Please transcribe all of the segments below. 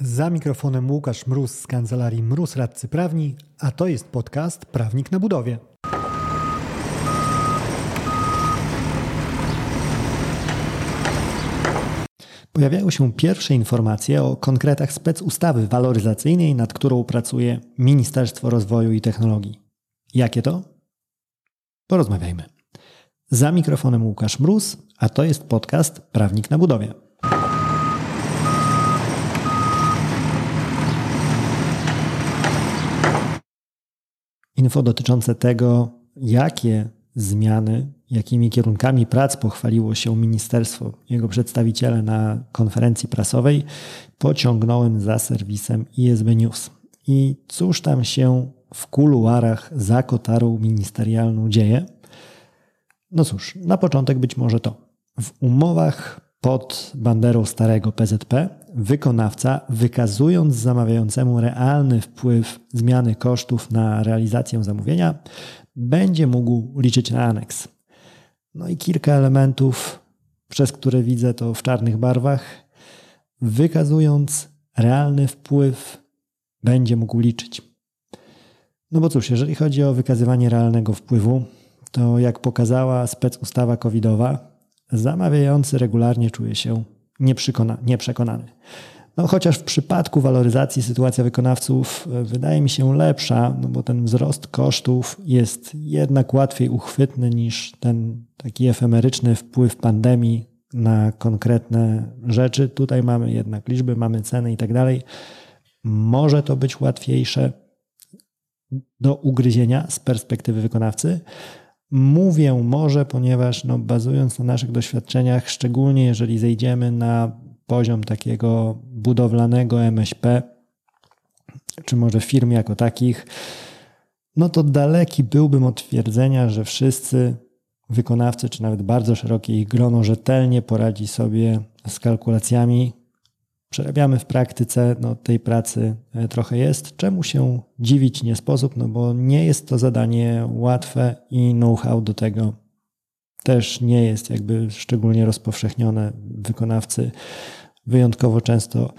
Za mikrofonem Łukasz Mróz z kancelarii Mróz Radcy Prawni, a to jest podcast Prawnik na budowie. Pojawiają się pierwsze informacje o konkretach specustawy waloryzacyjnej, nad którą pracuje Ministerstwo Rozwoju i Technologii. Jakie to? Porozmawiajmy. Za mikrofonem Łukasz Mróz, a to jest podcast Prawnik na budowie. Info dotyczące tego, jakie zmiany, jakimi kierunkami prac pochwaliło się ministerstwo, jego przedstawiciele na konferencji prasowej, pociągnąłem za serwisem ISB News. I cóż tam się w kuluarach za kotarą ministerialną dzieje? No cóż, na początek być może to. W umowach pod banderą starego PZP wykonawca, wykazując zamawiającemu realny wpływ zmiany kosztów na realizację zamówienia, będzie mógł liczyć na aneks. No i kilka elementów, przez które widzę to w czarnych barwach, wykazując realny wpływ, będzie mógł liczyć. No bo cóż, jeżeli chodzi o wykazywanie realnego wpływu, to jak pokazała specustawa covidowa, zamawiający regularnie czuje się nieprzekonany. No, chociaż w przypadku waloryzacji sytuacja wykonawców e, wydaje mi się lepsza, no bo ten wzrost kosztów jest jednak łatwiej uchwytny niż ten taki efemeryczny wpływ pandemii na konkretne rzeczy. Tutaj mamy jednak liczby, mamy ceny i tak dalej. Może to być łatwiejsze do ugryzienia z perspektywy wykonawcy. Mówię może, ponieważ no, bazując na naszych doświadczeniach, szczególnie jeżeli zejdziemy na poziom takiego budowlanego MŚP, czy może firm jako takich, no to daleki byłbym od twierdzenia, że wszyscy wykonawcy, czy nawet bardzo szerokie ich grono, rzetelnie poradzi sobie z kalkulacjami. Przerabiamy w praktyce, no tej pracy e, trochę jest. Czemu się dziwić nie sposób? No bo nie jest to zadanie łatwe i know-how do tego też nie jest jakby szczególnie rozpowszechnione. Wykonawcy wyjątkowo często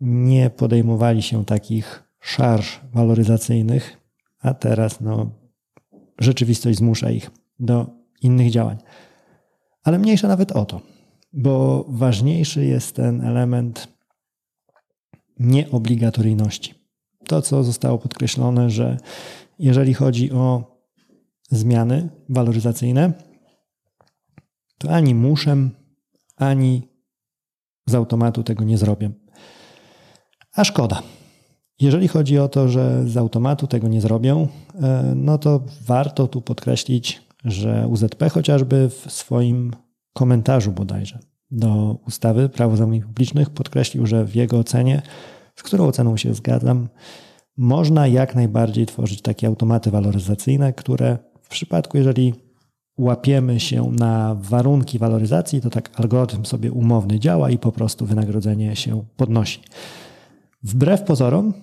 nie podejmowali się takich szarż waloryzacyjnych, a teraz no, rzeczywistość zmusza ich do innych działań. Ale mniejsza nawet o to, bo ważniejszy jest ten element nieobligatoryjności. To, co zostało podkreślone, że jeżeli chodzi o zmiany waloryzacyjne, to ani muszę, ani z automatu tego nie zrobię. A szkoda. Jeżeli chodzi o to, że z automatu tego nie zrobią, e, no to warto tu podkreślić, że UZP chociażby w swoim komentarzu bodajże do ustawy Prawo zamówień publicznych podkreślił, że w jego ocenie, z którą oceną się zgadzam, można jak najbardziej tworzyć takie automaty waloryzacyjne, które w przypadku, jeżeli łapiemy się na warunki waloryzacji, to tak algorytm sobie umowny działa i po prostu wynagrodzenie się podnosi. Wbrew pozorom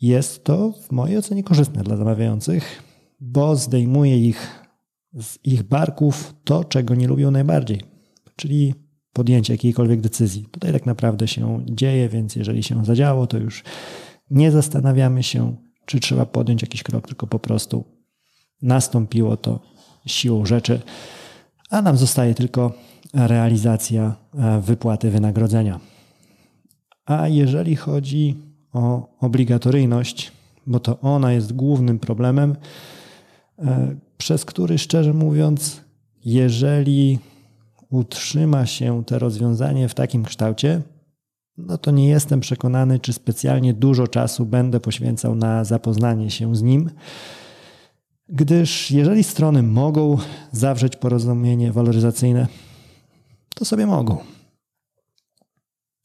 jest to w mojej ocenie korzystne dla zamawiających, bo zdejmuje ich z ich barków to, czego nie lubią najbardziej, czyli podjęcie jakiejkolwiek decyzji. Tutaj tak naprawdę się dzieje, więc jeżeli się zadziało, to już nie zastanawiamy się, czy trzeba podjąć jakiś krok, tylko po prostu nastąpiło to siłą rzeczy, a nam zostaje tylko realizacja e, wypłaty wynagrodzenia. A jeżeli chodzi o obligatoryjność, bo to ona jest głównym problemem, e, przez który szczerze mówiąc, jeżeli utrzyma się to rozwiązanie w takim kształcie, no to nie jestem przekonany, czy specjalnie dużo czasu będę poświęcał na zapoznanie się z nim gdyż jeżeli strony mogą zawrzeć porozumienie waloryzacyjne, to sobie mogą.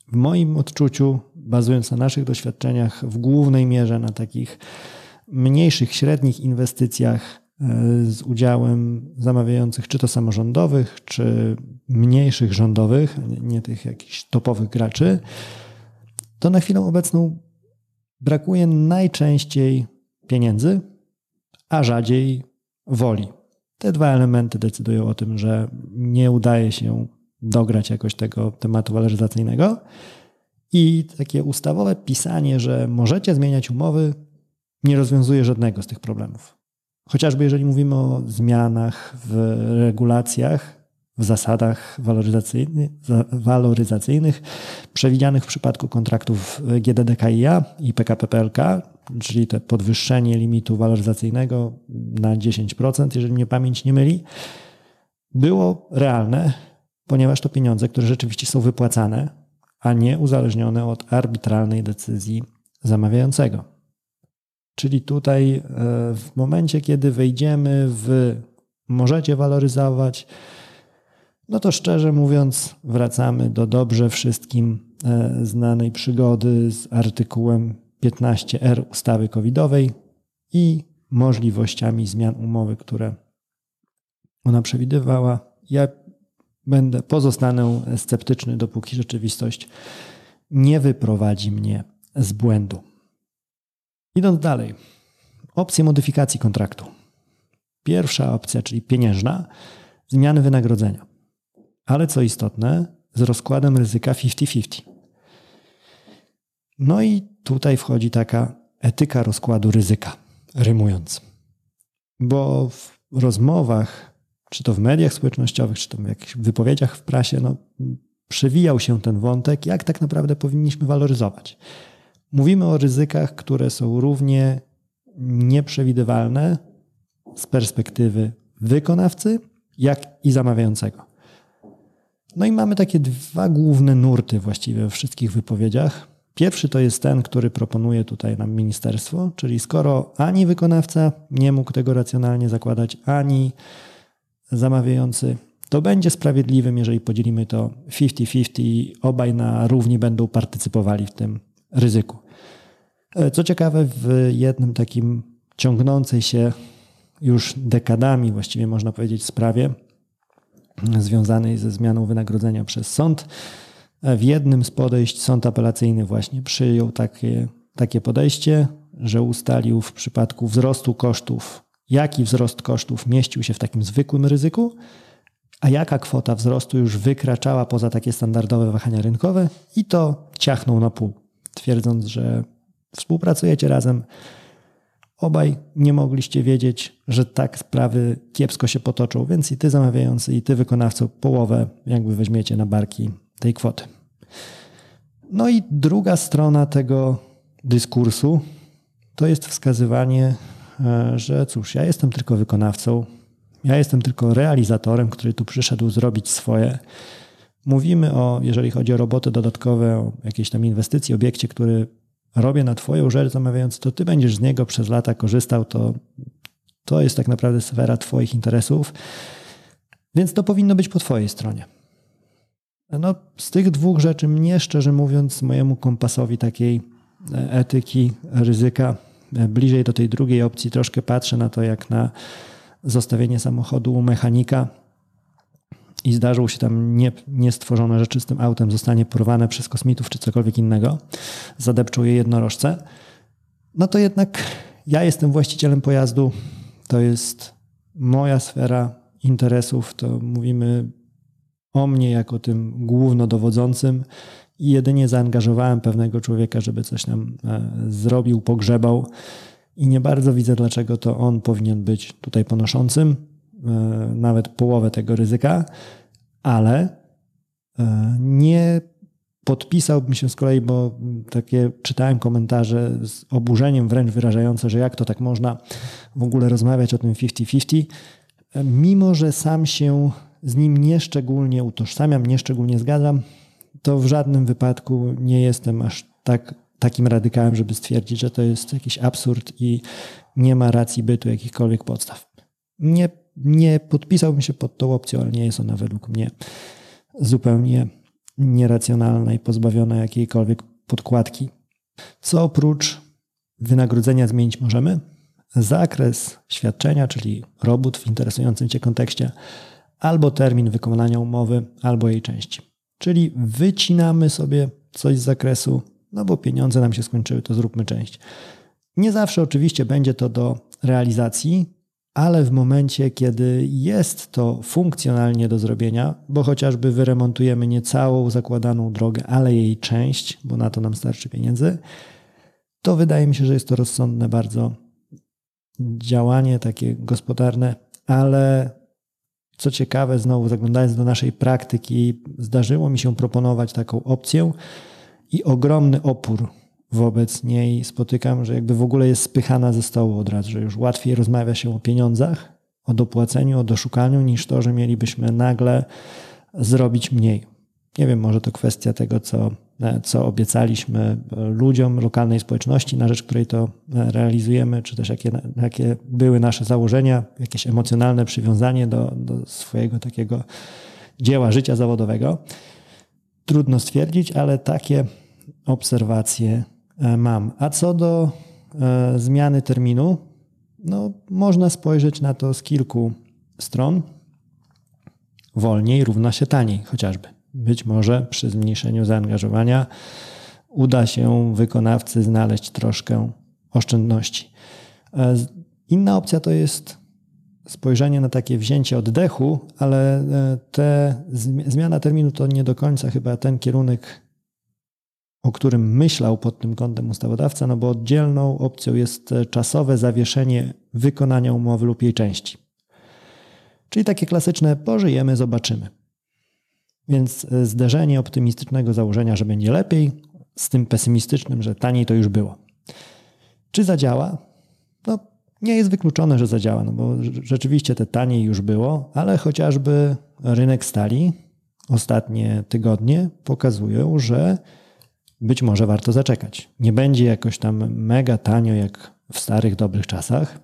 W moim odczuciu, bazując na naszych doświadczeniach, w głównej mierze na takich mniejszych, średnich inwestycjach z udziałem zamawiających, czy to samorządowych, czy mniejszych rządowych, nie tych jakichś topowych graczy, to na chwilę obecną brakuje najczęściej pieniędzy, a rzadziej woli. Te dwa elementy decydują o tym, że nie udaje się dograć jakoś tego tematu waloryzacyjnego I takie ustawowe pisanie, że możecie zmieniać umowy, nie rozwiązuje żadnego z tych problemów. Chociażby jeżeli mówimy o zmianach w regulacjach, w zasadach waloryzacyjnych, waloryzacyjnych przewidzianych w przypadku kontraktów GDDKiA i PKP PLK, czyli te podwyższenie limitu waloryzacyjnego na 10%, jeżeli mnie pamięć nie myli, było realne, ponieważ to pieniądze, które rzeczywiście są wypłacane, a nie uzależnione od arbitralnej decyzji zamawiającego. Czyli tutaj e, w momencie, kiedy wejdziemy w możecie waloryzować, no to szczerze mówiąc, wracamy do dobrze wszystkim e, znanej przygody z artykułem 15R ustawy covidowej i możliwościami zmian umowy, które ona przewidywała. Ja będę, pozostanę sceptyczny, dopóki rzeczywistość nie wyprowadzi mnie z błędu. Idąc dalej, opcje modyfikacji kontraktu. Pierwsza opcja, czyli pieniężna, zmiany wynagrodzenia. Ale co istotne, z rozkładem ryzyka 50-50. No i tutaj wchodzi taka etyka rozkładu ryzyka, rymując. Bo w rozmowach, czy to w mediach społecznościowych, czy to w jakichś wypowiedziach w prasie, no, przewijał się ten wątek, jak tak naprawdę powinniśmy waloryzować. Mówimy o ryzykach, które są równie nieprzewidywalne z perspektywy wykonawcy, jak i zamawiającego. No i mamy takie dwa główne nurty właściwie we wszystkich wypowiedziach. Pierwszy to jest ten, który proponuje tutaj nam ministerstwo, czyli skoro ani wykonawca nie mógł tego racjonalnie zakładać, ani zamawiający, to będzie sprawiedliwym, jeżeli podzielimy to 50-50 i obaj na równi będą partycypowali w tym ryzyku. E, co ciekawe, w jednym takim ciągnącej się już dekadami, właściwie można powiedzieć, sprawie związanej ze zmianą wynagrodzenia przez sąd, e, w jednym z podejść sąd apelacyjny właśnie przyjął takie, takie podejście, że ustalił w przypadku wzrostu kosztów, jaki wzrost kosztów mieścił się w takim zwykłym ryzyku, a jaka kwota wzrostu już wykraczała poza takie standardowe wahania rynkowe i to ciachnął na pół twierdząc, że współpracujecie razem. Obaj nie mogliście wiedzieć, że tak sprawy kiepsko się potoczą, więc i ty zamawiający, i ty wykonawco połowę jakby weźmiecie na barki tej kwoty. No i druga strona tego dyskursu to jest wskazywanie, e, że cóż, ja jestem tylko wykonawcą, ja jestem tylko realizatorem, który tu przyszedł zrobić swoje Mówimy o, jeżeli chodzi o roboty dodatkowe, o jakieś tam inwestycje, obiekcie, który robię na Twoją rzecz zamawiając, to Ty będziesz z niego przez lata korzystał, to, to jest tak naprawdę sfera Twoich interesów, więc to powinno być po Twojej stronie. No, z tych dwóch rzeczy mnie, szczerze mówiąc, mojemu kompasowi takiej e, etyki, ryzyka, e, bliżej do tej drugiej opcji troszkę patrzę na to jak na zostawienie samochodu u mechanika, i zdarzył się tam nie, niestworzone rzeczy z tym autem, zostanie porwane przez kosmitów czy cokolwiek innego, zadepczą je jednorożce, no to jednak ja jestem właścicielem pojazdu, to jest moja sfera interesów, to mówimy o mnie jako tym głównodowodzącym. I jedynie zaangażowałem pewnego człowieka, żeby coś tam e, zrobił, pogrzebał. I nie bardzo widzę, dlaczego to on powinien być tutaj ponoszącym. E, nawet połowę tego ryzyka, ale e, nie podpisałbym się z kolei, bo takie czytałem komentarze z oburzeniem wręcz wyrażające, że jak to tak można w ogóle rozmawiać o tym 50-50, e, mimo że sam się z nim nieszczególnie utożsamiam, nieszczególnie zgadzam, to w żadnym wypadku nie jestem aż tak, takim radykałem, żeby stwierdzić, że to jest jakiś absurd i nie ma racji bytu jakichkolwiek podstaw. Nie nie podpisałbym się pod tą opcją, ale nie jest ona według mnie zupełnie nieracjonalna i pozbawiona jakiejkolwiek podkładki. Co oprócz wynagrodzenia zmienić możemy? Zakres świadczenia, czyli robót w interesującym Cię kontekście, albo termin wykonania umowy, albo jej części. Czyli wycinamy sobie coś z zakresu, no bo pieniądze nam się skończyły, to zróbmy część. Nie zawsze oczywiście będzie to do realizacji, ale w momencie, kiedy jest to funkcjonalnie do zrobienia, bo chociażby wyremontujemy nie całą zakładaną drogę, ale jej część, bo na to nam starczy pieniędzy, to wydaje mi się, że jest to rozsądne bardzo działanie takie gospodarne, ale co ciekawe, znowu zaglądając do naszej praktyki, zdarzyło mi się proponować taką opcję i ogromny opór wobec niej spotykam, że jakby w ogóle jest spychana ze stołu od razu, że już łatwiej rozmawia się o pieniądzach, o dopłaceniu, o doszukaniu, niż to, że mielibyśmy nagle zrobić mniej. Nie wiem, może to kwestia tego, co, co obiecaliśmy ludziom, lokalnej społeczności, na rzecz której to realizujemy, czy też jakie, jakie były nasze założenia, jakieś emocjonalne przywiązanie do, do swojego takiego dzieła życia zawodowego. Trudno stwierdzić, ale takie obserwacje E, mam. A co do e, zmiany terminu, no, można spojrzeć na to z kilku stron. Wolniej równa się taniej, chociażby. Być może przy zmniejszeniu zaangażowania uda się wykonawcy znaleźć troszkę oszczędności. E, inna opcja to jest spojrzenie na takie wzięcie oddechu, ale te zmiana terminu to nie do końca chyba ten kierunek, o którym myślał pod tym kątem ustawodawca, no bo oddzielną opcją jest czasowe zawieszenie wykonania umowy lub jej części. Czyli takie klasyczne pożyjemy, zobaczymy. Więc zderzenie optymistycznego założenia, że będzie lepiej, z tym pesymistycznym, że taniej to już było. Czy zadziała? No, nie jest wykluczone, że zadziała, no bo rzeczywiście te taniej już było, ale chociażby rynek stali ostatnie tygodnie pokazują, że być może warto zaczekać. Nie będzie jakoś tam mega tanio jak w starych, dobrych czasach,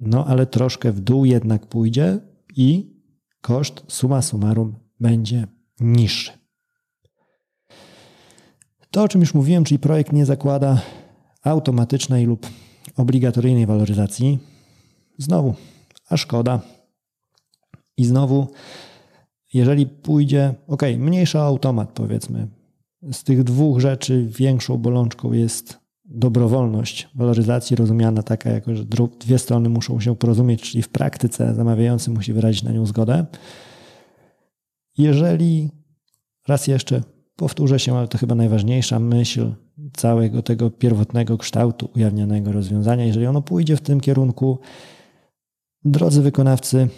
no ale troszkę w dół jednak pójdzie i koszt summa summarum będzie niższy. To, o czym już mówiłem, czyli projekt nie zakłada automatycznej lub obligatoryjnej waloryzacji, znowu, a szkoda. I znowu, jeżeli pójdzie, ok, mniejszy automat, powiedzmy, z tych dwóch rzeczy większą bolączką jest dobrowolność waloryzacji, rozumiana taka, jako że dwie strony muszą się porozumieć, czyli w praktyce zamawiający musi wyrazić na nią zgodę. Jeżeli, raz jeszcze powtórzę się, ale to chyba najważniejsza myśl całego tego pierwotnego kształtu ujawnionego rozwiązania, jeżeli ono pójdzie w tym kierunku, drodzy wykonawcy,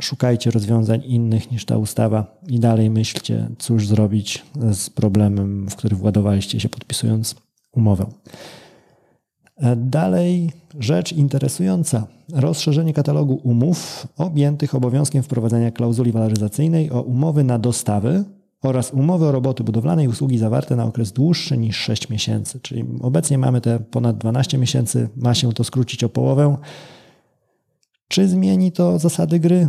szukajcie rozwiązań innych niż ta ustawa i dalej myślcie, cóż zrobić z problemem, w który władowaliście się podpisując umowę. E, dalej rzecz interesująca. Rozszerzenie katalogu umów objętych obowiązkiem wprowadzenia klauzuli waloryzacyjnej o umowy na dostawy oraz umowy o roboty budowlane i usługi zawarte na okres dłuższy niż 6 miesięcy. Czyli obecnie mamy te ponad 12 miesięcy, ma się to skrócić o połowę. Czy zmieni to zasady gry?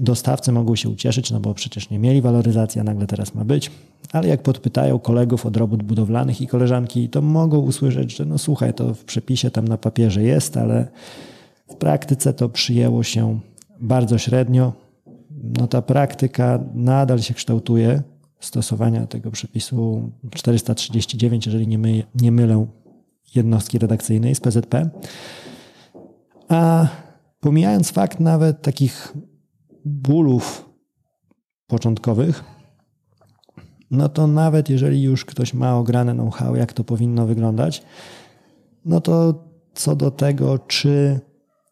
Dostawcy mogą się ucieszyć, no bo przecież nie mieli waloryzacji, a nagle teraz ma być. Ale jak podpytają kolegów od robót budowlanych i koleżanki, to mogą usłyszeć, że no słuchaj, to w przepisie tam na papierze jest, ale w praktyce to przyjęło się bardzo średnio. No ta praktyka nadal się kształtuje stosowania tego przepisu 439, jeżeli nie, my, nie mylę jednostki redakcyjnej z PZP. A pomijając fakt nawet takich bólów początkowych, no to nawet jeżeli już ktoś ma ograne know-how, jak to powinno wyglądać, no to co do tego, czy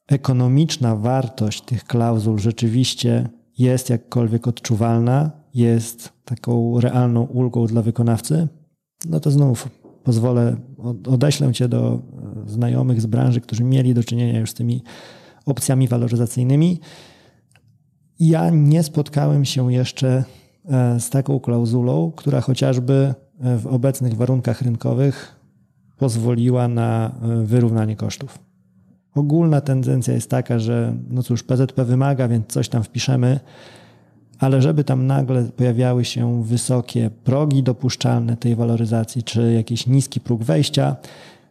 ekonomiczna wartość tych klauzul rzeczywiście jest jakkolwiek odczuwalna, jest taką realną ulgą dla wykonawcy, no to znów pozwolę, odeślę cię do znajomych z branży, którzy mieli do czynienia już z tymi opcjami waloryzacyjnymi ja nie spotkałem się jeszcze e, z taką klauzulą, która chociażby e, w obecnych warunkach rynkowych pozwoliła na e, wyrównanie kosztów. Ogólna tendencja jest taka, że no cóż, PZP wymaga, więc coś tam wpiszemy, ale żeby tam nagle pojawiały się wysokie progi dopuszczalne tej waloryzacji, czy jakiś niski próg wejścia,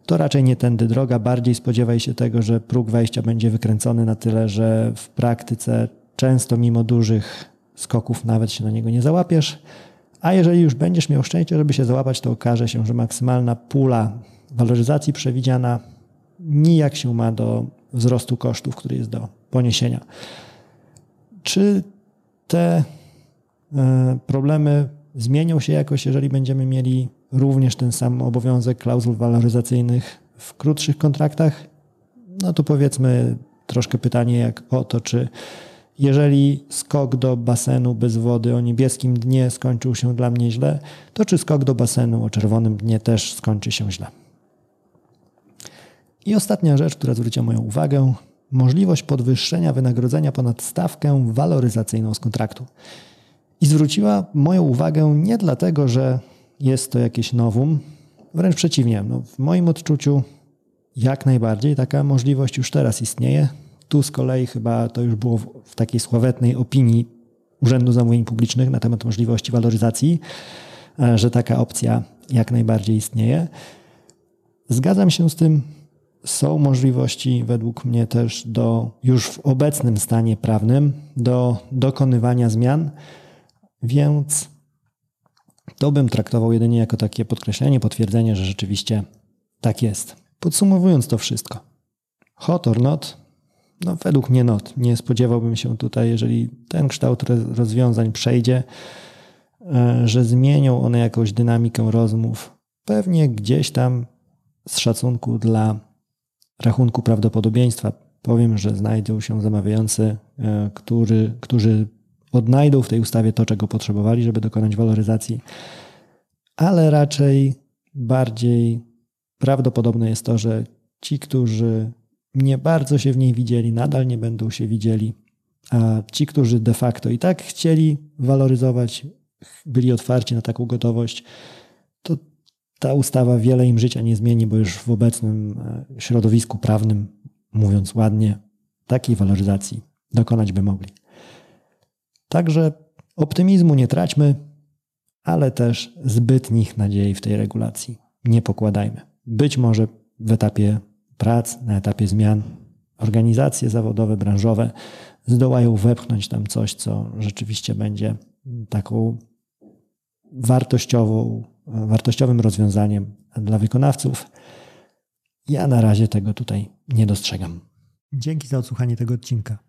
to raczej nie tędy droga. Bardziej spodziewaj się tego, że próg wejścia będzie wykręcony na tyle, że w praktyce Często mimo dużych skoków nawet się na niego nie załapiesz, a jeżeli już będziesz miał szczęście, żeby się załapać, to okaże się, że maksymalna pula waloryzacji przewidziana nijak się ma do wzrostu kosztów, który jest do poniesienia. Czy te e, problemy zmienią się jakoś, jeżeli będziemy mieli również ten sam obowiązek klauzul waloryzacyjnych w krótszych kontraktach? No to powiedzmy troszkę pytanie jak o to, czy jeżeli skok do basenu bez wody o niebieskim dnie skończył się dla mnie źle, to czy skok do basenu o czerwonym dnie też skończy się źle? I ostatnia rzecz, która zwróciła moją uwagę, możliwość podwyższenia wynagrodzenia ponad stawkę waloryzacyjną z kontraktu. I zwróciła moją uwagę nie dlatego, że jest to jakieś nowum, wręcz przeciwnie. No, w moim odczuciu jak najbardziej taka możliwość już teraz istnieje. Tu z kolei chyba to już było w takiej sławetnej opinii Urzędu Zamówień Publicznych na temat możliwości waloryzacji, e, że taka opcja jak najbardziej istnieje. Zgadzam się z tym. Są możliwości według mnie też do już w obecnym stanie prawnym do dokonywania zmian, więc to bym traktował jedynie jako takie podkreślenie, potwierdzenie, że rzeczywiście tak jest. Podsumowując to wszystko. Hot or not? No, według mnie not. Nie spodziewałbym się tutaj, jeżeli ten kształt rozwiązań przejdzie, e, że zmienią one jakąś dynamikę rozmów. Pewnie gdzieś tam z szacunku dla rachunku prawdopodobieństwa powiem, że znajdą się zamawiający, e, który, którzy odnajdą w tej ustawie to, czego potrzebowali, żeby dokonać waloryzacji, ale raczej bardziej prawdopodobne jest to, że ci, którzy nie bardzo się w niej widzieli, nadal nie będą się widzieli, a ci, którzy de facto i tak chcieli waloryzować, byli otwarci na taką gotowość, to ta ustawa wiele im życia nie zmieni, bo już w obecnym e, środowisku prawnym, mówiąc ładnie, takiej waloryzacji dokonać by mogli. Także optymizmu nie traćmy, ale też zbytnich nadziei w tej regulacji nie pokładajmy. Być może w etapie prac, na etapie zmian, organizacje zawodowe, branżowe zdołają wepchnąć tam coś, co rzeczywiście będzie taką wartościową, wartościowym rozwiązaniem dla wykonawców. Ja na razie tego tutaj nie dostrzegam. Dzięki za odsłuchanie tego odcinka.